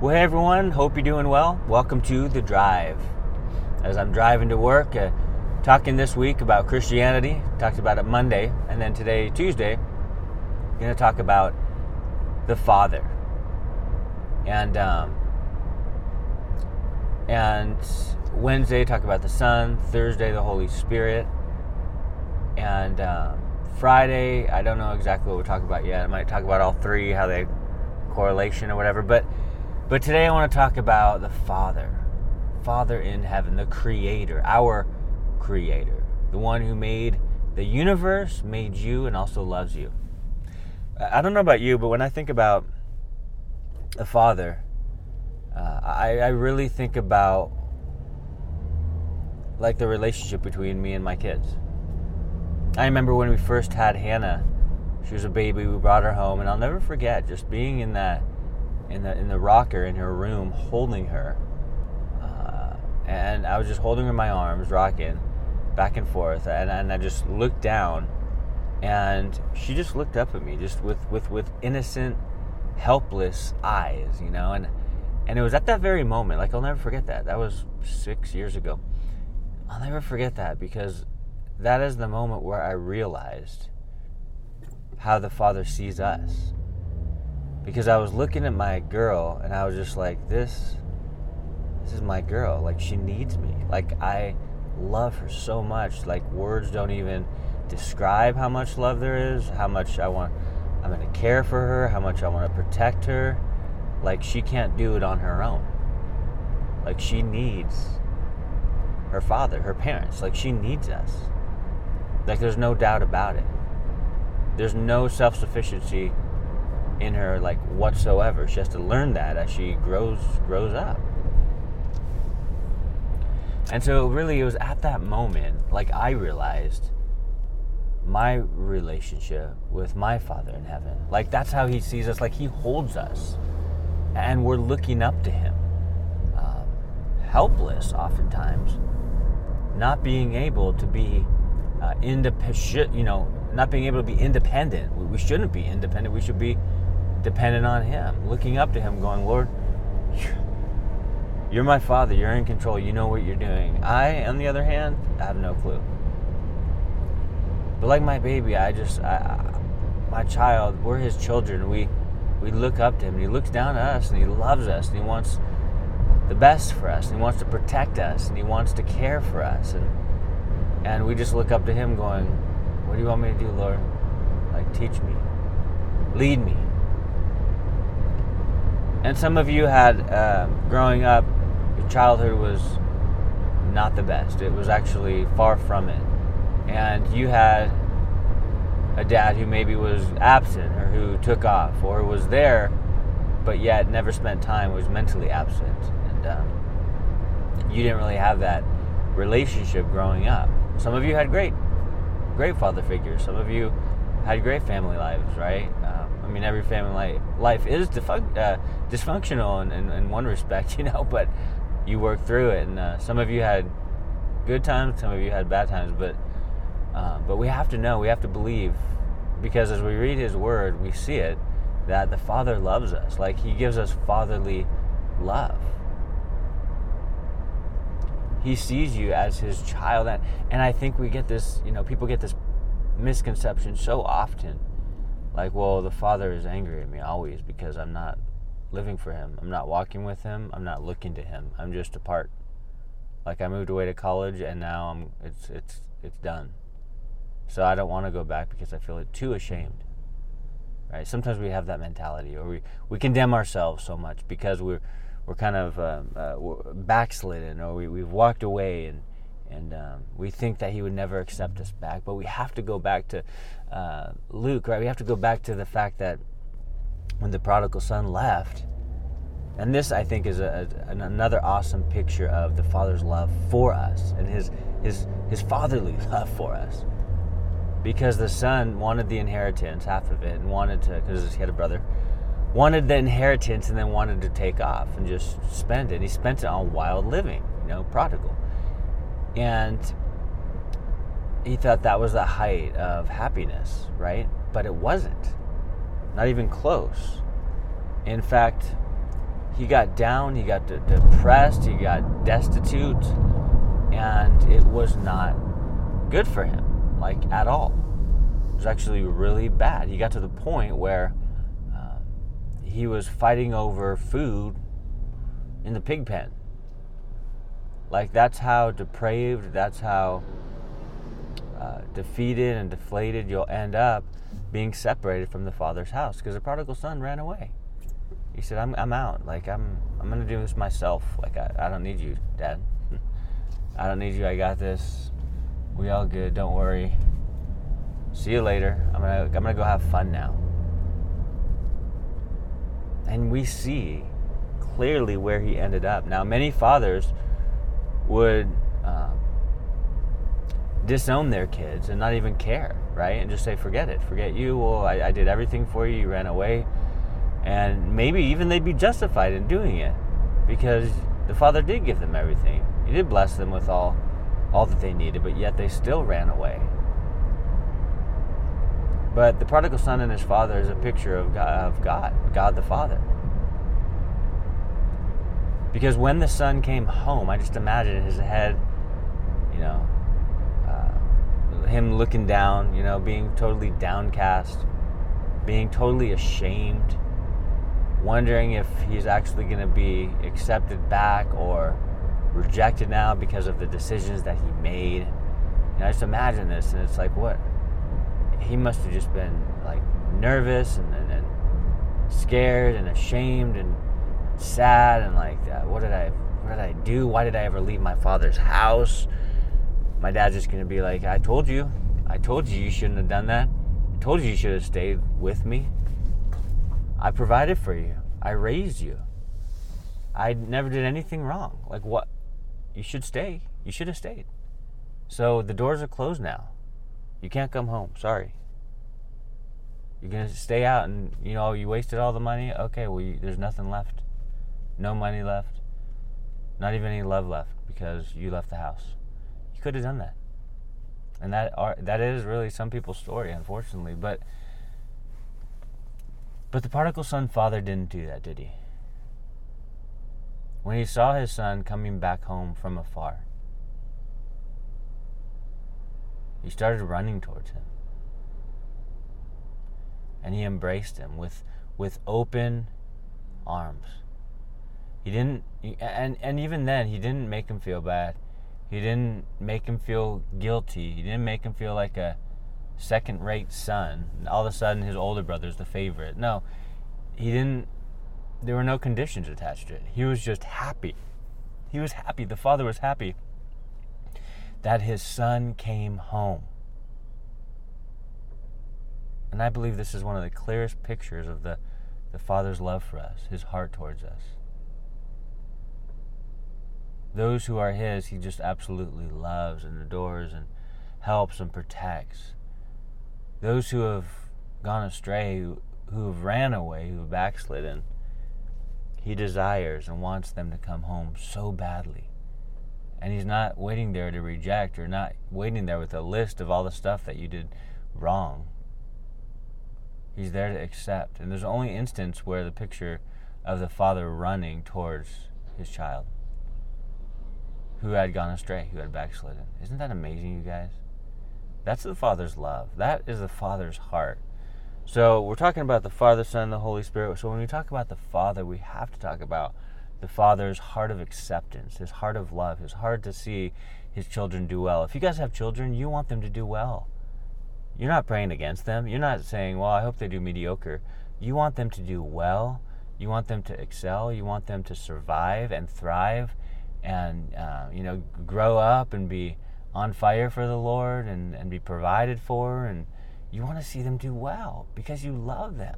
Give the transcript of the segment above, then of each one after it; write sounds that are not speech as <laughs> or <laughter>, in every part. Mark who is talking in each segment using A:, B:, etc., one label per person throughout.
A: Well, hey everyone, hope you're doing well. Welcome to The Drive. As I'm driving to work, uh, talking this week about Christianity, talked about it Monday, and then today, Tuesday, going to talk about the Father. And, um, and Wednesday, talk about the Son, Thursday, the Holy Spirit, and um, Friday, I don't know exactly what we'll talk about yet. I might talk about all three, how they correlation or whatever, but but today I want to talk about the Father. Father in heaven, the creator, our creator, the one who made the universe, made you, and also loves you. I don't know about you, but when I think about the Father, uh, I, I really think about like the relationship between me and my kids. I remember when we first had Hannah, she was a baby, we brought her home, and I'll never forget just being in that in the in the rocker in her room, holding her, uh, and I was just holding her in my arms, rocking back and forth, and, and I just looked down, and she just looked up at me, just with with with innocent, helpless eyes, you know, and and it was at that very moment, like I'll never forget that. That was six years ago. I'll never forget that because that is the moment where I realized how the Father sees us because I was looking at my girl and I was just like, this, this is my girl. Like she needs me. Like I love her so much. Like words don't even describe how much love there is, how much I want. I'm gonna care for her, how much I want to protect her. Like she can't do it on her own. Like she needs her father, her parents. Like she needs us. Like there's no doubt about it. There's no self sufficiency in her like whatsoever. She has to learn that as she grows grows up. And so really it was at that moment like I realized my relationship with my father in heaven. Like that's how he sees us like he holds us and we're looking up to him. Um, helpless oftentimes not being able to be uh, independent, you know, not being able to be independent. We shouldn't be independent. We should be dependent on Him, looking up to Him, going, Lord, you're my Father. You're in control. You know what you're doing. I, on the other hand, I have no clue. But like my baby, I just, I, my child, we're His children. We, we look up to Him. And he looks down at us, and He loves us, and He wants the best for us, and He wants to protect us, and He wants to care for us, and and we just look up to Him, going, "What do you want me to do, Lord? Like, teach me, lead me." And some of you had, uh, growing up, your childhood was not the best. It was actually far from it. And you had a dad who maybe was absent or who took off or was there but yet never spent time, was mentally absent. And um, you didn't really have that relationship growing up. Some of you had great, great father figures. Some of you had great family lives, right? Um, I mean, every family life is uh, dysfunctional in, in, in, one respect, <laughs> you know, but you work through it. And uh, some of you had good times, some of you had bad times, but uh, but we have to know, we have to believe, because as we read His Word, we see it that the Father loves us. Like He gives us fatherly love. He sees you as His child, and, and I think we get this. You know, people get this misconception so often like, well, the Father is angry at me always because I'm not living for Him. I'm not walking with Him. I'm not looking to Him. I'm just apart. Like I moved away to college, and now I'm it's it's it's done. So I don't want to go back because I feel too ashamed. Right? Sometimes we have that mentality, or we we condemn ourselves so much because we're we're kind of um, uh, backslidden, or we we've walked away and and um, we think that he would never accept us back. But we have to go back to uh, Luke, right? We have to go back to the fact that when the prodigal son left, and this I think is a, a, another awesome picture of the father's love for us and his his his fatherly <laughs> love for us. Because the son wanted the inheritance, half of it, and wanted to, because he had a brother, wanted the inheritance and then wanted to take off and just spend it. He spent it on wild living, you know, prodigal. And he thought that was the height of happiness, right? But it wasn't. Not even close. In fact, he got down, he got de- depressed, he got destitute, and it was not good for him, like at all. It was actually really bad. He got to the point where uh, he was fighting over food in the pig pen. Like, that's how depraved, that's how uh, defeated and deflated you'll end up being separated from the father's house because the prodigal son ran away. He said, I'm, I'm out. Like, I'm, I'm going to do this myself. Like, I, I don't need you, Dad. <laughs> I don't need you. I got this. We all good. Don't worry. See you later. I'm to I'm to go have fun now. And we see clearly where he ended up. Now, many fathers would um, disown their kids and not even care, right? And just say, forget it. Forget you. Well, I, I did everything for you. You ran away. And maybe even they'd be justified in doing it because the Father did give them everything. He did bless them with all, all that they needed, but yet they still ran away. But the prodigal son and his father is a picture of God, of God, God the Father. Because when the son came home, I just imagine his head, you know, uh, him looking down, you know, being totally downcast, being totally ashamed, wondering if he's actually going to be accepted back or rejected now because of the decisions that he made. And I just imagine this, and it's like, what? He must have just been like nervous and, and, and scared and ashamed and sad and like uh, what did I what did I do? Why did I ever leave my father's house? My dad's just gonna be like, I told you, I told you you shouldn't have done that. I told you you should have stayed with me. I provided for you. I raised you. I never did anything wrong. Like what? You should stay. You should have stayed. So the doors are closed now. You can't come home. Sorry. You're gonna stay out, and you know you wasted all the money. Okay, well, you, there's nothing left no money left, not even any love left because you left the house. You could have done that. And that are, that is really some people's story, unfortunately. But but the prodigal son father didn't do that, did he? When he saw his son coming back home from afar, he started running towards him. And he embraced him with, with open arms. He didn't, and and even then, he didn't make him feel bad. He didn't make him feel guilty. He didn't make him feel like a second-rate son. All of a sudden, his older brother's the favorite. No, he didn't. There were no conditions attached to it. He was just happy. He was happy. The father was happy that his son came home. And I believe this is one of the clearest pictures of the, the Father's love for us, his heart towards us those who are His, He just absolutely loves and adores and helps and protects. Those who have gone astray, who, who have ran away, who have backslidden, He desires and wants them to come home so badly. And He's not waiting there to reject or not waiting there with a list of all the stuff that you did wrong. He's there to accept. And there's only instance where the picture of the father running towards his child who had gone astray, who had backslidden. Isn't that amazing, you guys? That's the Father's love. That is the Father's heart. So we're talking about the Father, Son, and the Holy Spirit. So when we talk about the Father, we have to talk about the Father's heart of acceptance, his heart of love, his heart to see his children do well. If you guys have children, you want them to do well. You're not praying against them. You're not saying, well, I hope they do mediocre. You want them to do well. You want them to excel. You want them to survive and thrive and uh, you know grow up and be on fire for the Lord and, and be provided for and you want to see them do well because you love them.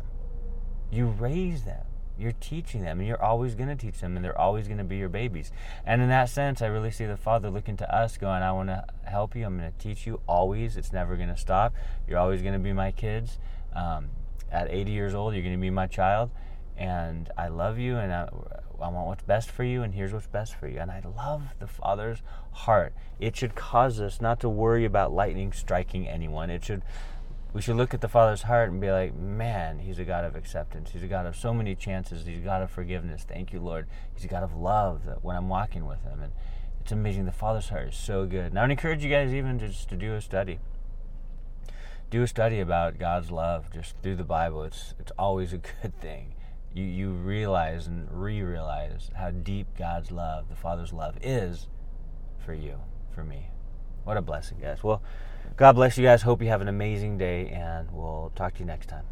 A: You raise them. You're teaching them and you're always going to teach them and they're always going to be your babies. And in that sense, I really see the Father looking to us going, I want to help you. I'm going to teach you always. It's never going to stop. You're always going to be my kids. Um, at 80 years old, you're going to be my child. And I love you and I, I want what's best for you, and here's what's best for you. And I love the Father's heart. It should cause us not to worry about lightning striking anyone. It should we should look at the Father's heart and be like, man, He's a God of acceptance. He's a God of so many chances. He's a God of forgiveness. Thank you, Lord. He's a God of love when I'm walking with Him. And it's amazing. The Father's heart is so good. And I would encourage you guys even just to do a study. Do a study about God's love just through the Bible. It's it's always a <laughs> good thing. You you realize and re-realize how deep God's love, the Father's love, is for you, for me. What a blessing, guys. Well, God bless you guys. Hope you have an amazing day, and we'll talk to you next time.